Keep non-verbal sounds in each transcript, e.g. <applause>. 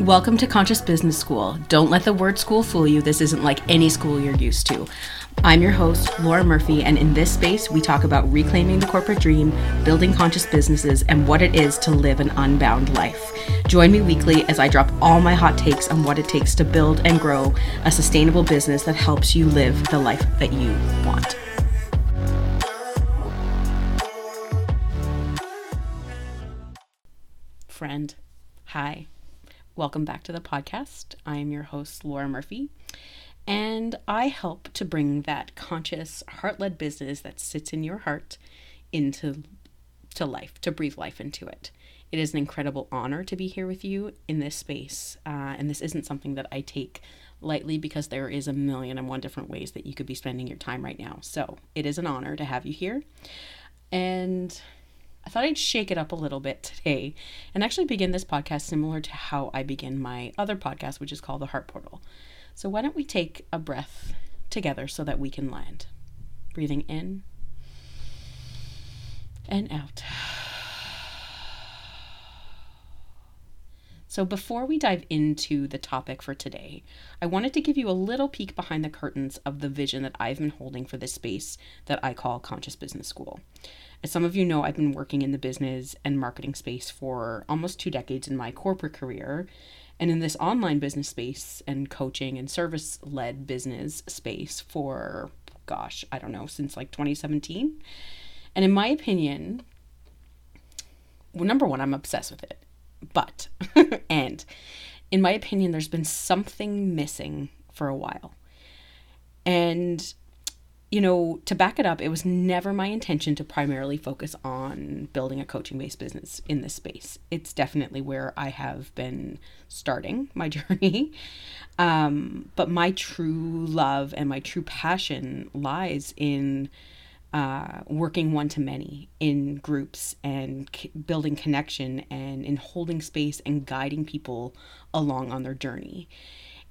Welcome to Conscious Business School. Don't let the word school fool you. This isn't like any school you're used to. I'm your host, Laura Murphy, and in this space, we talk about reclaiming the corporate dream, building conscious businesses, and what it is to live an unbound life. Join me weekly as I drop all my hot takes on what it takes to build and grow a sustainable business that helps you live the life that you want. Friend, hi. Welcome back to the podcast. I'm your host, Laura Murphy, and I help to bring that conscious, heart led business that sits in your heart into to life, to breathe life into it. It is an incredible honor to be here with you in this space, uh, and this isn't something that I take lightly because there is a million and one different ways that you could be spending your time right now. So it is an honor to have you here. And I thought I'd shake it up a little bit today and actually begin this podcast similar to how I begin my other podcast, which is called The Heart Portal. So, why don't we take a breath together so that we can land? Breathing in and out. So, before we dive into the topic for today, I wanted to give you a little peek behind the curtains of the vision that I've been holding for this space that I call Conscious Business School. As some of you know, I've been working in the business and marketing space for almost two decades in my corporate career. And in this online business space and coaching and service led business space for, gosh, I don't know, since like 2017. And in my opinion, well, number one, I'm obsessed with it. But, <laughs> and in my opinion, there's been something missing for a while. And you know, to back it up, it was never my intention to primarily focus on building a coaching based business in this space. It's definitely where I have been starting <laughs> my journey. Um, but my true love and my true passion lies in uh, working one to many in groups and c- building connection and in holding space and guiding people along on their journey.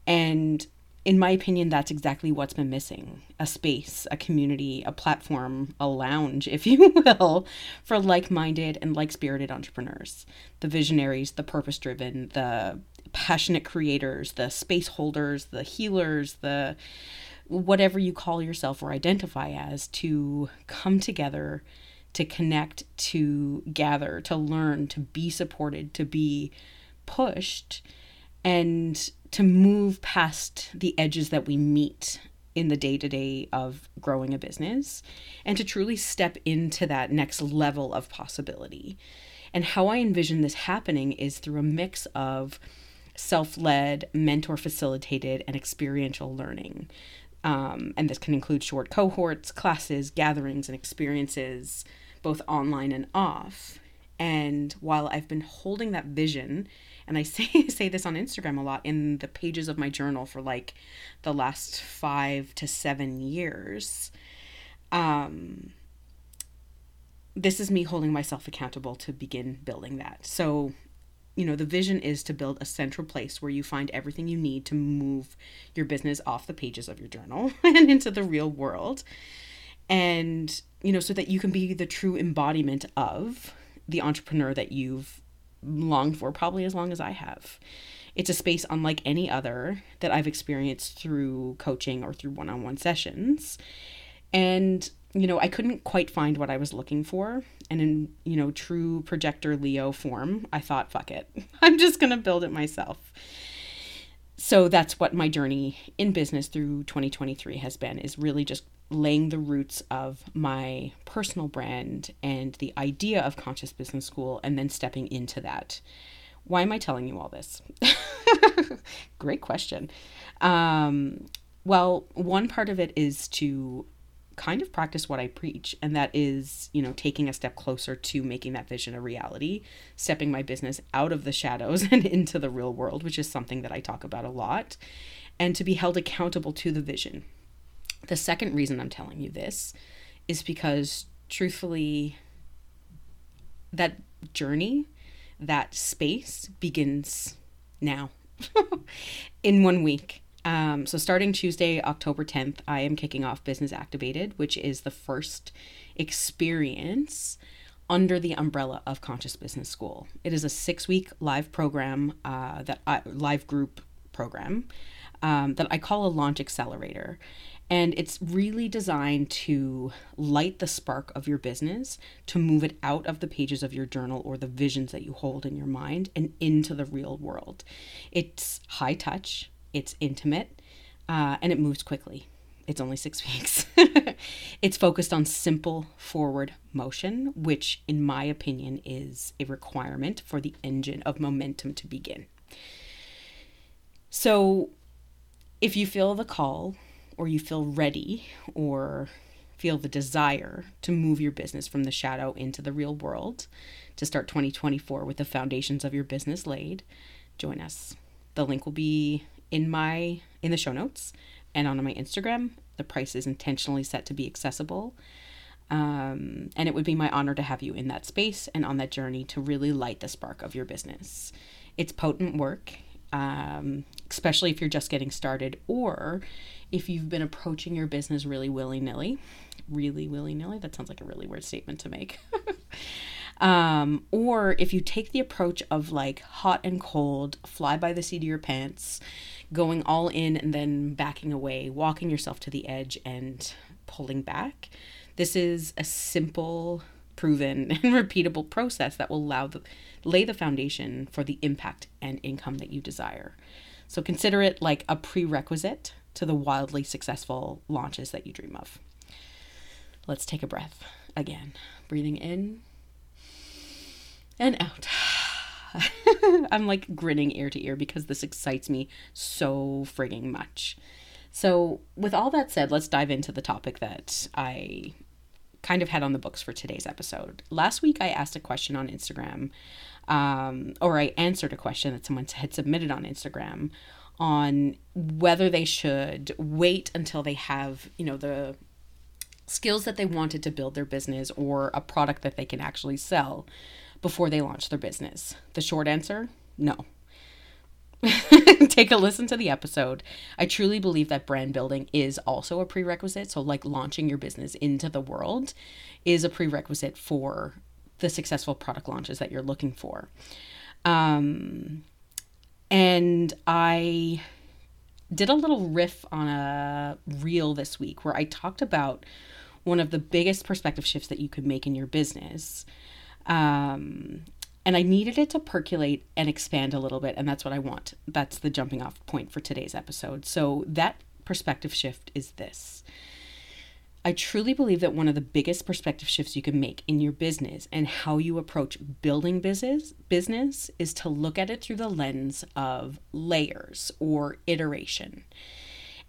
And in my opinion, that's exactly what's been missing a space, a community, a platform, a lounge, <laughs> if you will, for like minded and like spirited entrepreneurs. The visionaries, the purpose driven, the passionate creators, the space holders, the healers, the whatever you call yourself or identify as to come together, to connect, to gather, to learn, to be supported, to be pushed, and to move past the edges that we meet in the day to day of growing a business and to truly step into that next level of possibility. And how I envision this happening is through a mix of self led, mentor facilitated, and experiential learning. Um, and this can include short cohorts, classes, gatherings, and experiences, both online and off. And while I've been holding that vision and I <laughs> say say this on Instagram a lot in the pages of my journal for like the last 5 to 7 years. Um this is me holding myself accountable to begin building that. So, you know, the vision is to build a central place where you find everything you need to move your business off the pages of your journal <laughs> and into the real world. And, you know, so that you can be the true embodiment of the entrepreneur that you've longed for probably as long as I have. It's a space unlike any other that I've experienced through coaching or through one on one sessions. And, you know, I couldn't quite find what I was looking for. And in, you know, true projector Leo form, I thought, fuck it. <laughs> I'm just going to build it myself. So that's what my journey in business through 2023 has been is really just laying the roots of my personal brand and the idea of conscious business school and then stepping into that why am i telling you all this <laughs> great question um, well one part of it is to kind of practice what i preach and that is you know taking a step closer to making that vision a reality stepping my business out of the shadows <laughs> and into the real world which is something that i talk about a lot and to be held accountable to the vision the second reason I'm telling you this is because, truthfully, that journey, that space begins now <laughs> in one week. Um, so, starting Tuesday, October 10th, I am kicking off Business Activated, which is the first experience under the umbrella of Conscious Business School. It is a six week live program, uh, that I, live group program um, that I call a launch accelerator. And it's really designed to light the spark of your business, to move it out of the pages of your journal or the visions that you hold in your mind and into the real world. It's high touch, it's intimate, uh, and it moves quickly. It's only six <laughs> weeks. it's focused on simple forward motion, which, in my opinion, is a requirement for the engine of momentum to begin. So, if you feel the call or you feel ready or feel the desire to move your business from the shadow into the real world to start 2024 with the foundations of your business laid, join us. The link will be in my in the show notes and on my Instagram. The price is intentionally set to be accessible. Um, and it would be my honor to have you in that space and on that journey to really light the spark of your business. It's potent work, um, especially if you're just getting started or if you've been approaching your business really willy nilly, really willy nilly, that sounds like a really weird statement to make. <laughs> um, or if you take the approach of like hot and cold, fly by the seat of your pants, going all in and then backing away, walking yourself to the edge and pulling back. This is a simple, proven, <laughs> and repeatable process that will allow the lay the foundation for the impact and income that you desire. So consider it like a prerequisite to the wildly successful launches that you dream of. Let's take a breath again, breathing in and out. <sighs> I'm like grinning ear to ear because this excites me so frigging much. So, with all that said, let's dive into the topic that I kind of had on the books for today's episode. Last week, I asked a question on Instagram, um, or I answered a question that someone had submitted on Instagram on whether they should wait until they have, you know, the skills that they wanted to build their business or a product that they can actually sell before they launch their business. The short answer no. <laughs> Take a listen to the episode. I truly believe that brand building is also a prerequisite. So, like launching your business into the world is a prerequisite for the successful product launches that you're looking for. Um, and I did a little riff on a reel this week where I talked about one of the biggest perspective shifts that you could make in your business. Um, and I needed it to percolate and expand a little bit. And that's what I want. That's the jumping off point for today's episode. So, that perspective shift is this I truly believe that one of the biggest perspective shifts you can make in your business and how you approach building business business is to look at it through the lens of layers or iteration.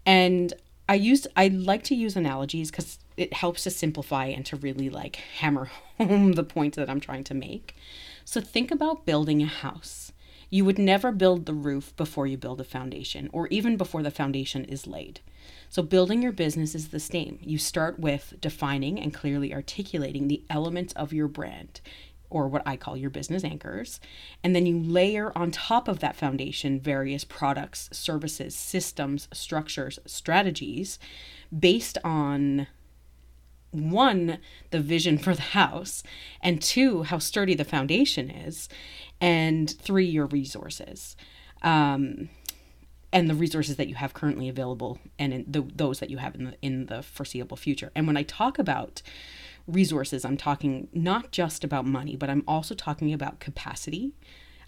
And I used I like to use analogies cuz it helps to simplify and to really like hammer <laughs> home the point that I'm trying to make. So think about building a house. You would never build the roof before you build a foundation or even before the foundation is laid. So, building your business is the same. You start with defining and clearly articulating the elements of your brand, or what I call your business anchors. And then you layer on top of that foundation various products, services, systems, structures, strategies based on one, the vision for the house, and two, how sturdy the foundation is, and three, your resources. Um, and the resources that you have currently available and the, those that you have in the, in the foreseeable future. And when I talk about resources, I'm talking not just about money, but I'm also talking about capacity,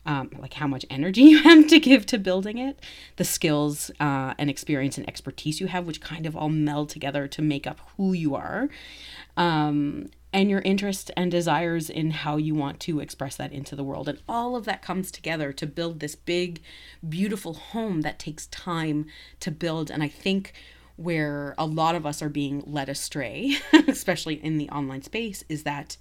um, like how much energy <laughs> you have to give to building it, the skills uh, and experience and expertise you have, which kind of all meld together to make up who you are. Um, and your interests and desires in how you want to express that into the world. And all of that comes together to build this big, beautiful home that takes time to build. And I think where a lot of us are being led astray, <laughs> especially in the online space, is that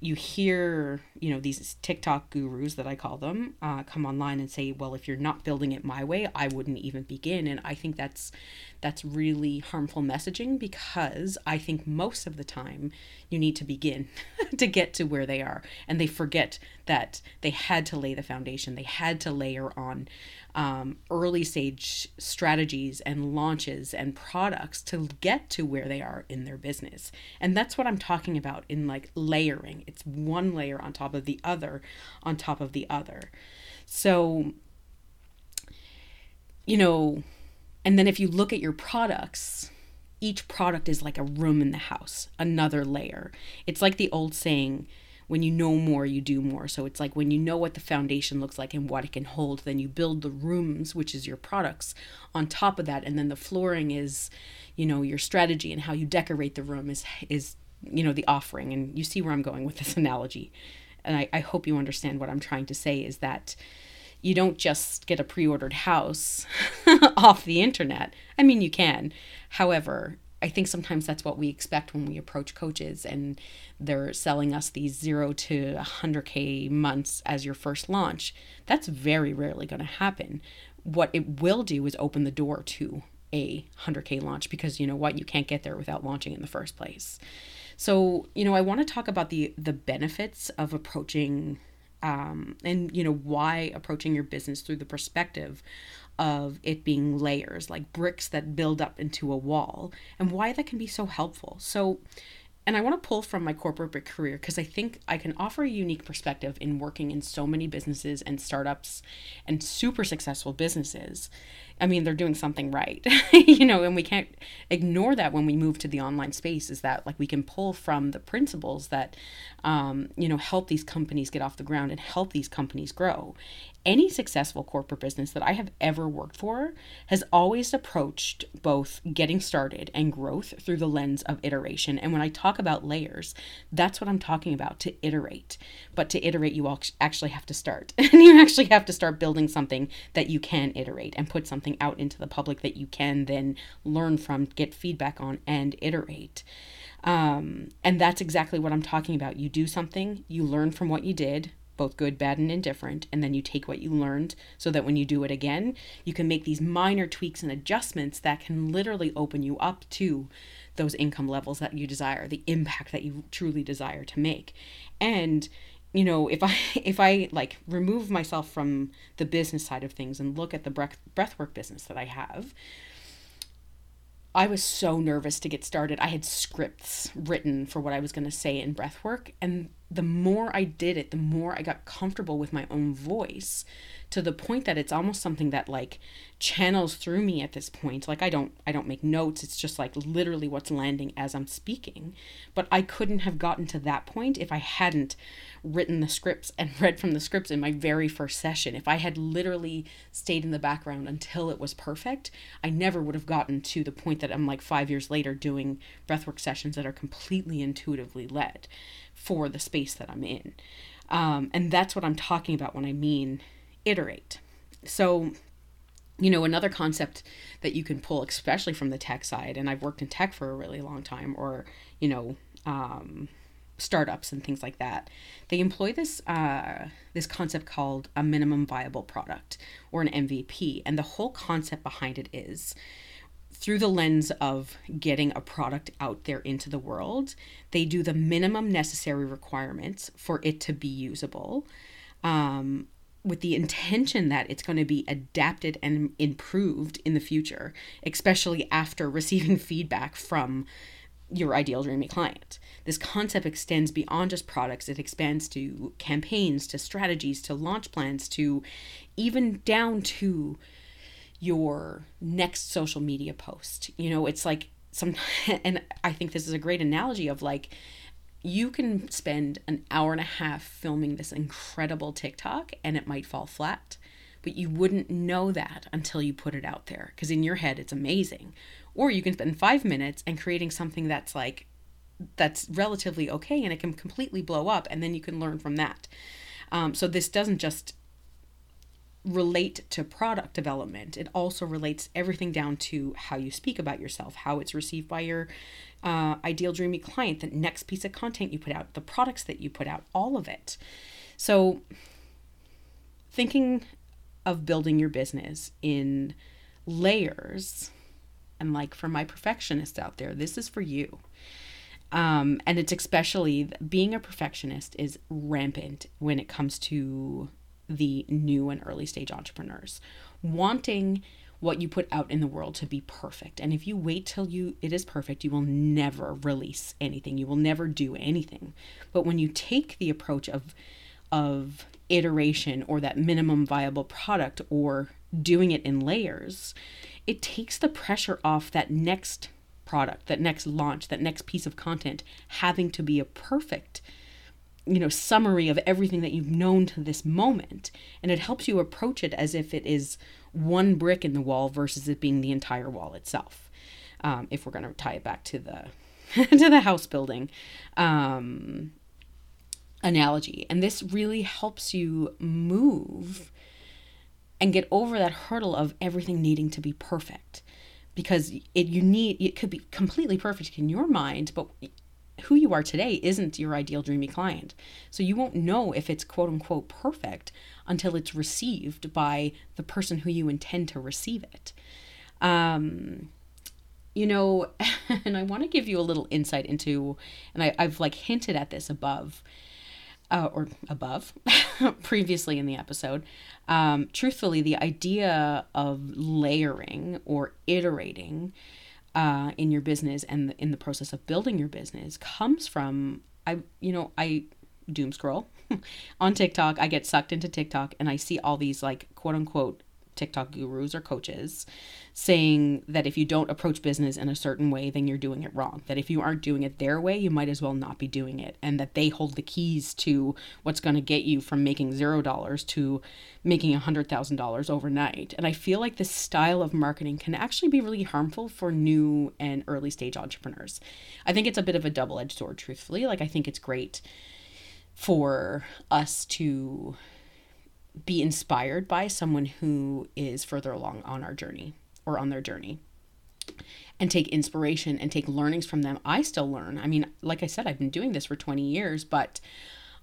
you hear, you know, these TikTok gurus that I call them uh, come online and say, "Well, if you're not building it my way, I wouldn't even begin." And I think that's that's really harmful messaging because I think most of the time you need to begin <laughs> to get to where they are, and they forget that they had to lay the foundation. They had to layer on um, early stage strategies and launches and products to get to where they are in their business. And that's what I'm talking about in like layering. It's one layer on top of the other, on top of the other. So, you know, and then if you look at your products, each product is like a room in the house, another layer. It's like the old saying, when you know more, you do more. So it's like when you know what the foundation looks like and what it can hold, then you build the rooms, which is your products, on top of that. And then the flooring is, you know, your strategy and how you decorate the room is, is you know, the offering. And you see where I'm going with this <laughs> analogy. And I, I hope you understand what I'm trying to say is that you don't just get a pre ordered house <laughs> off the internet. I mean, you can. However, I think sometimes that's what we expect when we approach coaches and they're selling us these zero to 100K months as your first launch. That's very rarely going to happen. What it will do is open the door to a 100K launch because you know what? You can't get there without launching in the first place. So, you know, I want to talk about the the benefits of approaching um, and you know why approaching your business through the perspective of it being layers like bricks that build up into a wall and why that can be so helpful so and I want to pull from my corporate career because I think I can offer a unique perspective in working in so many businesses and startups and super successful businesses. I mean, they're doing something right, <laughs> you know, and we can't ignore that when we move to the online space. Is that like we can pull from the principles that, um, you know, help these companies get off the ground and help these companies grow any successful corporate business that I have ever worked for has always approached both getting started and growth through the lens of iteration. And when I talk about layers, that's what I'm talking about to iterate. But to iterate, you actually have to start. <laughs> and you actually have to start building something that you can iterate and put something out into the public that you can then learn from, get feedback on, and iterate. Um, and that's exactly what I'm talking about. You do something, you learn from what you did, both good, bad, and indifferent, and then you take what you learned so that when you do it again, you can make these minor tweaks and adjustments that can literally open you up to those income levels that you desire, the impact that you truly desire to make. And you know, if I <laughs> if I like remove myself from the business side of things and look at the breath breathwork business that I have, I was so nervous to get started. I had scripts written for what I was going to say in breathwork, and the more I did it, the more I got comfortable with my own voice to the point that it's almost something that like channels through me at this point. Like I don't I don't make notes. It's just like literally what's landing as I'm speaking. But I couldn't have gotten to that point if I hadn't written the scripts and <laughs> read from the scripts in my very first session. If I had literally stayed in the background until it was perfect, I never would have gotten to the point that I'm like 5 years later doing breathwork sessions that are completely intuitively led for the space that I'm in. Um, and that's what I'm talking about when I mean iterate. So, you know, another concept that you can pull, especially from the tech side, and I've worked in tech for a really long time, or, you know, um, startups and things like that, they employ this uh, this concept called a minimum viable product or an MVP, and the whole concept behind it is through the lens of getting a product out there into the world, they do the minimum necessary requirements for it to be usable. Um, with the intention that it's going to be adapted and improved in the future, especially after <laughs> receiving feedback from your ideal dreamy client. This concept extends beyond just products, it expands to campaigns, to strategies, to launch plans, to even down to your next social media post. You know, it's like some, <laughs> and I think this is a great analogy of like, you can spend an hour and a half filming this incredible TikTok and it might fall flat, but you wouldn't know that until you put it out there because in your head it's amazing. Or you can spend five minutes and creating something that's like, that's relatively okay and it can completely blow up and then you can learn from that. Um, so this doesn't just relate to product development. It also relates everything down to how you speak about yourself, how it's received by your uh, ideal dreamy client, the next piece of content you put out, the products that you put out, all of it. So, thinking of building your business in layers, and like for my perfectionists out there, this is for you. Um, and it's especially being a perfectionist is rampant when it comes to the new and early stage entrepreneurs. wanting what you put out in the world to be perfect. And if you wait till you it is perfect, you will never release anything. You will never do anything. But when you take the approach of of iteration or that minimum viable product or doing it in layers, it takes the pressure off that next product, that next launch, that next piece of content having to be a perfect you know summary of everything that you've known to this moment and it helps you approach it as if it is one brick in the wall versus it being the entire wall itself. Um, if we're going to tie it back to the <laughs> to the house building um, analogy. And this really helps you move and get over that hurdle of everything needing to be perfect. Because it you need it could be completely perfect in your mind but who you are today isn't your ideal dreamy client. So you won't know if it's quote unquote perfect until it's received by the person who you intend to receive it. Um, you know, <laughs> and I want to give you a little insight into, and I, I've like hinted at this above, uh, or above, <laughs> previously in the episode. Um, truthfully, the idea of layering or iterating uh, in your business and in the process of building your business comes from I you know I doom scroll <laughs> on TikTok. I get sucked into TikTok and I see all these like quote unquote TikTok gurus or coaches saying that if you don't approach business in a certain way, then you're doing it wrong. That if you aren't doing it their way, you might as well not be doing it. And that they hold the keys to what's going to get you from making zero dollars to making a hundred thousand dollars overnight. And I feel like this style of marketing can actually be really harmful for new and early stage entrepreneurs. I think it's a bit of a double edged sword, truthfully. Like, I think it's great for us to be inspired by someone who is further along on our journey or on their journey and take inspiration and take learnings from them. I still learn. I mean, like I said, I've been doing this for 20 years, but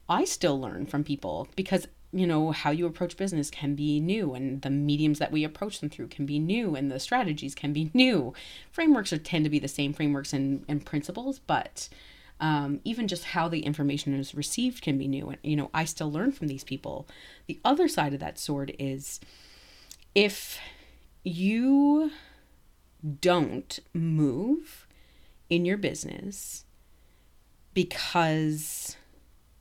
I still learn from people because you know how you approach business can be new and the mediums that we approach them through can be new and the strategies can be new frameworks are tend to be the same frameworks and, and principles but um, even just how the information is received can be new. And you know i still learn from these people. The other side of that sword is if you don't move in your business because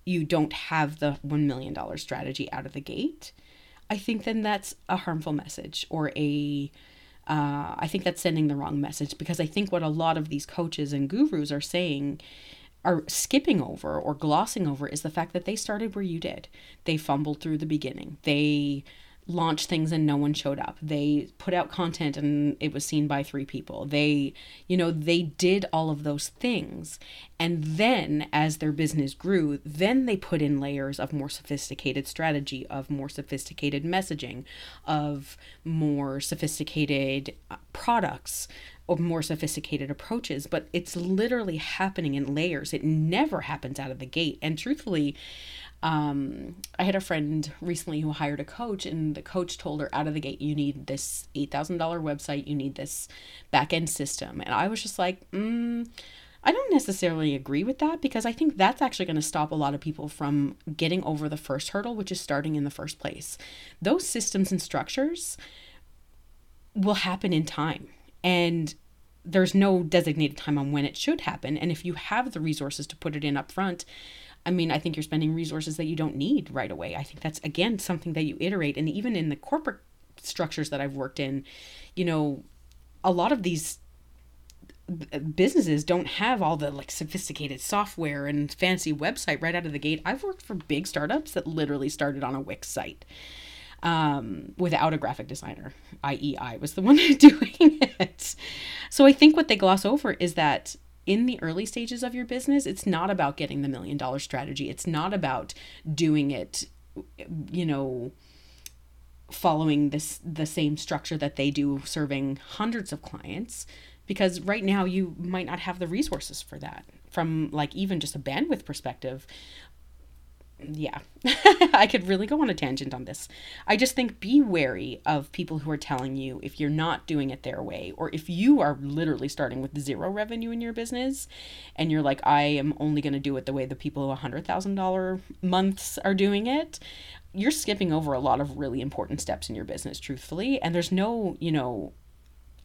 you don't have the $1 million strategy out of the gate, I think then that's a harmful message or a uh, I think that's sending the wrong message. Because I think what a lot of these coaches and gurus are saying are skipping over or glossing over is the fact that they started where you did. They fumbled through the beginning. They launched things and no one showed up. They put out content and it was seen by three people. They, you know, they did all of those things. And then as their business grew, then they put in layers of more sophisticated strategy, of more sophisticated messaging, of more sophisticated uh, products, of more sophisticated approaches. But it's literally happening in layers. It never happens out of the gate. And truthfully, um, I had a friend recently who hired a coach, and the coach told her out of the gate, you need this $8,000 website, you need this back end system. And I was just like, mm, I don't necessarily agree with that because I think that's actually going to stop a lot of people from getting over the first hurdle, which is starting in the first place. Those systems and structures will happen in time. And there's no designated time on when it should happen. And if you have the resources to put it in up front, I mean, I think you're spending resources that you don't need right away. I think that's again something that you iterate and even in the corporate structures that I've worked in, you know, a lot of these businesses don't have all the like sophisticated software and fancy website right out of the gate. I've worked for big startups that literally started on a Wix site um, without a graphic designer, i.e., I was the <laughs> one doing it. So I think what they gloss over is that in the early stages of your business, it's not about getting the million dollar strategy. It's not about doing it, you know, following this the same structure that they do serving hundreds of clients because right now you might not have the resources for that from like even just a bandwidth perspective yeah, <laughs> I could really go on a tangent on this. I just think be wary of people who are telling you if you're not doing it their way, or if you are literally starting with zero revenue in your business and you're like, I am only going to do it the way the people who $100,000 months are doing it. You're skipping over a lot of really important steps in your business, truthfully. And there's no, you know,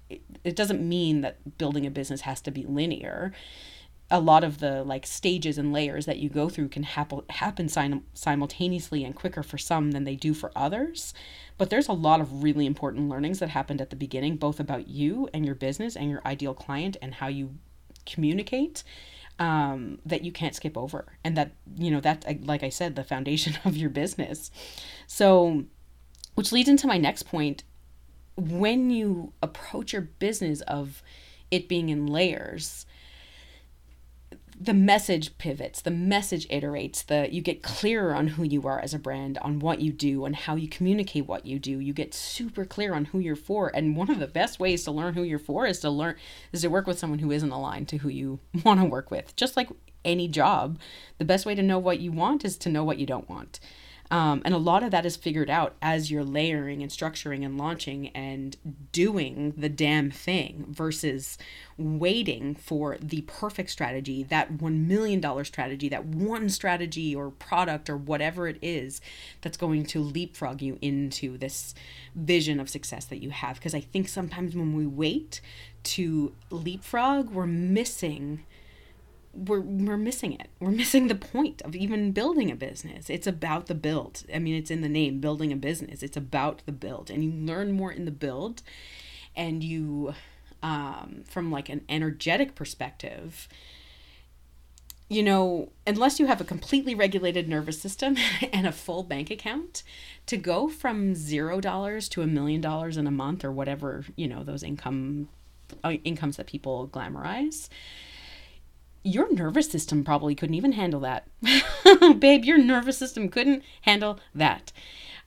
it, it doesn't mean that building a business has to be linear a lot of the like stages and layers that you go through can happen happen sim- simultaneously and quicker for some than they do for others. But there's a lot of really important learnings that happened at the beginning both about you and your business and your ideal client and how you communicate um, that you can't skip over. And that you know that like i said the foundation <laughs> of your business. So which leads into my next point. When you approach your business of it being in layers the message pivots, the message iterates, the you get clearer on who you are as a brand, on what you do, and how you communicate what you do. You get super clear on who you're for. And one of the best ways to learn who you're for is to learn is to work with someone who isn't aligned to who you <laughs> want to work with. Just like any job, the best way to know what you want is to know what you don't want. Um, and a lot of that is figured out as you're layering and structuring and launching and doing the damn thing versus waiting for the perfect strategy, that $1 million strategy, that one strategy or product or whatever it is that's going to leapfrog you into this vision of success that you have. Because I think sometimes when we wait to leapfrog, we're missing we're we're missing it. We're missing the point of even building a business. It's about the build. I mean, it's in the name, building a business. It's about the build, and you learn more in the build, and you, um, from like an energetic perspective. You know, unless you have a completely regulated nervous system <laughs> and a full bank account, to go from zero dollars to a million dollars in a month or whatever you know those income uh, incomes that people glamorize your nervous system probably couldn't even handle that. <laughs> Babe, your nervous system couldn't handle that.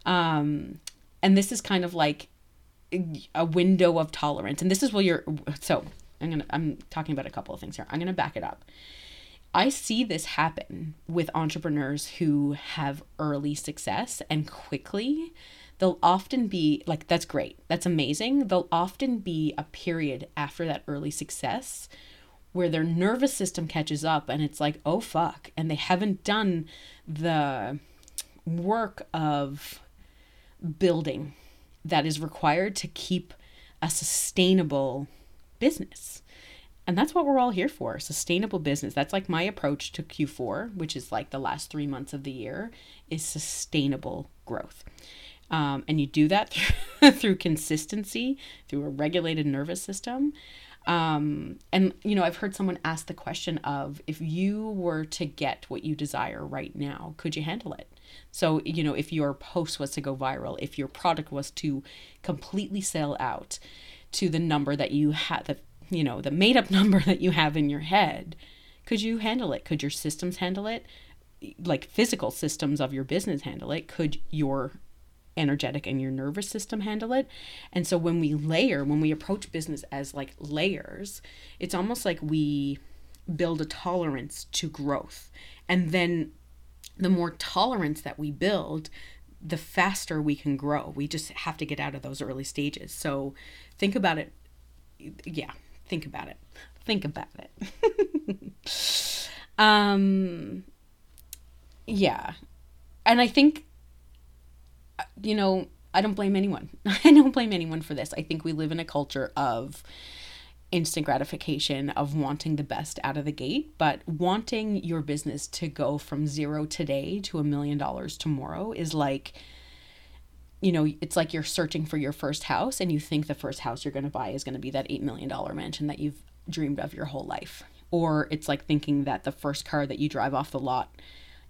Um, and this is kind of like a window of tolerance. And this is where you're so I'm gonna I'm talking about a couple of things here. I'm gonna back it up. I see this happen with entrepreneurs who have early success and quickly they'll often be like that's great. That's amazing. There'll often be a period after that early success where their nervous system catches up and it's like, oh fuck. And they haven't done the work of building that is required to keep a sustainable business. And that's what we're all here for sustainable business. That's like my approach to Q4, which is like the last three months of the year, is sustainable growth. Um, and you do that <laughs> through, through consistency, through a regulated nervous system, um, and, you know, I've heard someone ask the question of if you were to get what you desire right now, could you handle it? So, you know, if your post was to go viral, if your product was to completely sell out to the number that you had, the, you know, the made up <laughs> number that you have in your head, could you handle it? Could your systems handle it? Like physical systems of your business handle it? Could your energetic and your nervous system handle it. And so when we layer, when we approach business as like layers, it's almost like we build a tolerance to growth. And then the more tolerance that we build, the faster we can grow. We just have to get out of those early stages. So think about it. Yeah, think about it. Think about it. <laughs> um yeah. And I think you know, I don't blame anyone. <laughs> I don't blame anyone for this. I think we live in a culture of instant gratification, of wanting the best out of the gate, but wanting your business to go from zero today to a million dollars tomorrow is like, you know, it's like you're searching for your first house and you think the first house you're going to buy is going to be that $8 million mansion that you've dreamed of your whole life. Or it's like thinking that the first car that you drive off the lot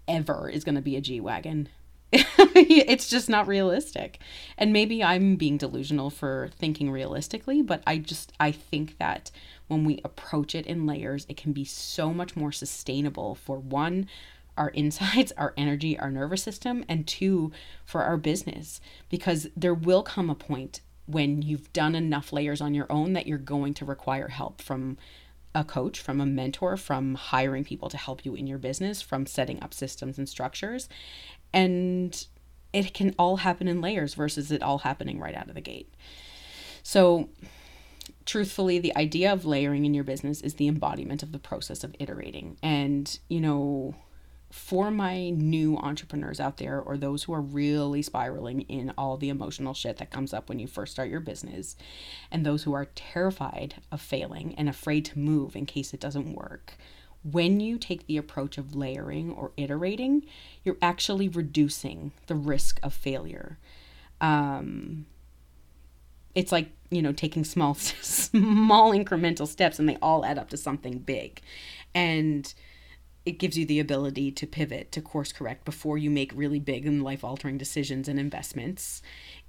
ever is going to be a G Wagon <laughs> it's just not realistic. And maybe I'm being delusional for thinking realistically, but I just I think that when we approach it in layers, it can be so much more sustainable for one our insides, <laughs> our energy, our nervous system, and two, for our business. Because there will come a point when you've done enough layers on your own that you're going to require help from a coach, from a mentor, from hiring people to help you in your business, from setting up systems and structures. And it can all happen in layers versus it all happening right out of the gate. So, truthfully, the idea of layering in your business is the embodiment of the process of iterating. And, you know, for my new entrepreneurs out there or those who are really spiraling in all the emotional shit that comes up when you first start your business, and those who are terrified of failing and afraid to move in case it doesn't work, when you take the approach of layering or iterating, you're actually reducing the risk of failure. Um, it's like you know taking small <laughs> small incremental steps and they all add up to something big and it gives you the ability to pivot to course correct before you make really big and life altering decisions and investments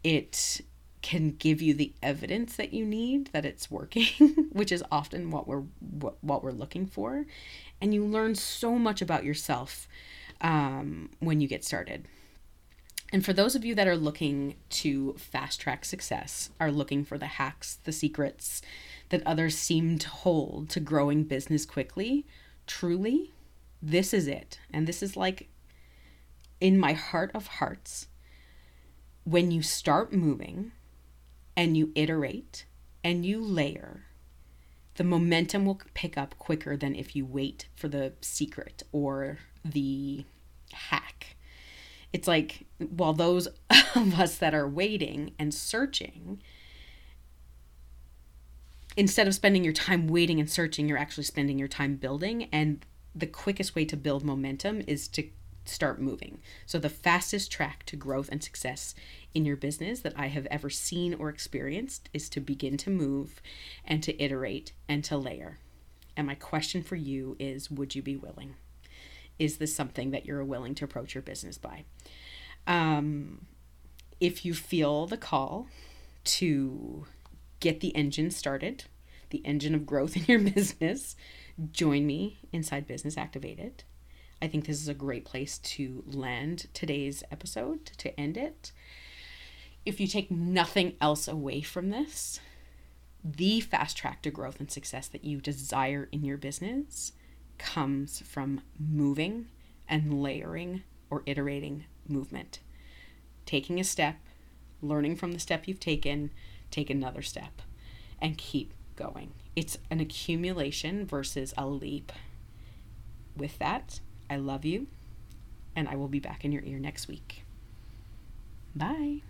it can give you the evidence that you need that it's working <laughs> which is often what we're what, what we're looking for and you learn so much about yourself um, when you get started and for those of you that are looking to fast track success, are looking for the hacks, the secrets that others seem to hold to growing business quickly, truly, this is it. And this is like in my heart of hearts. When you start moving and you iterate and you layer, the momentum will pick up quicker than if you wait for the secret or the hack. It's like while those <laughs> of us that are waiting and searching instead of spending your time waiting and searching you're actually spending your time building. And the quickest way to build momentum is to start moving so the fastest track to growth and success in your business that i have ever seen or experienced is to begin to move and to iterate and to layer and my question for you is would you be willing is this something that you're willing to approach your business by? Um, if you feel the call to get the engine started, the engine of growth in your <laughs> business, join me inside Business Activated. I think this is a great place to land today's episode, to end it. If you take nothing else away from this, the fast track to growth and success that you desire in your business comes from moving and layering or iterating movement. Taking a step, learning from the step you've taken, take another step, and keep going. It's an accumulation versus a leap. With that, I love you, and I will be back in your ear next week. Bye.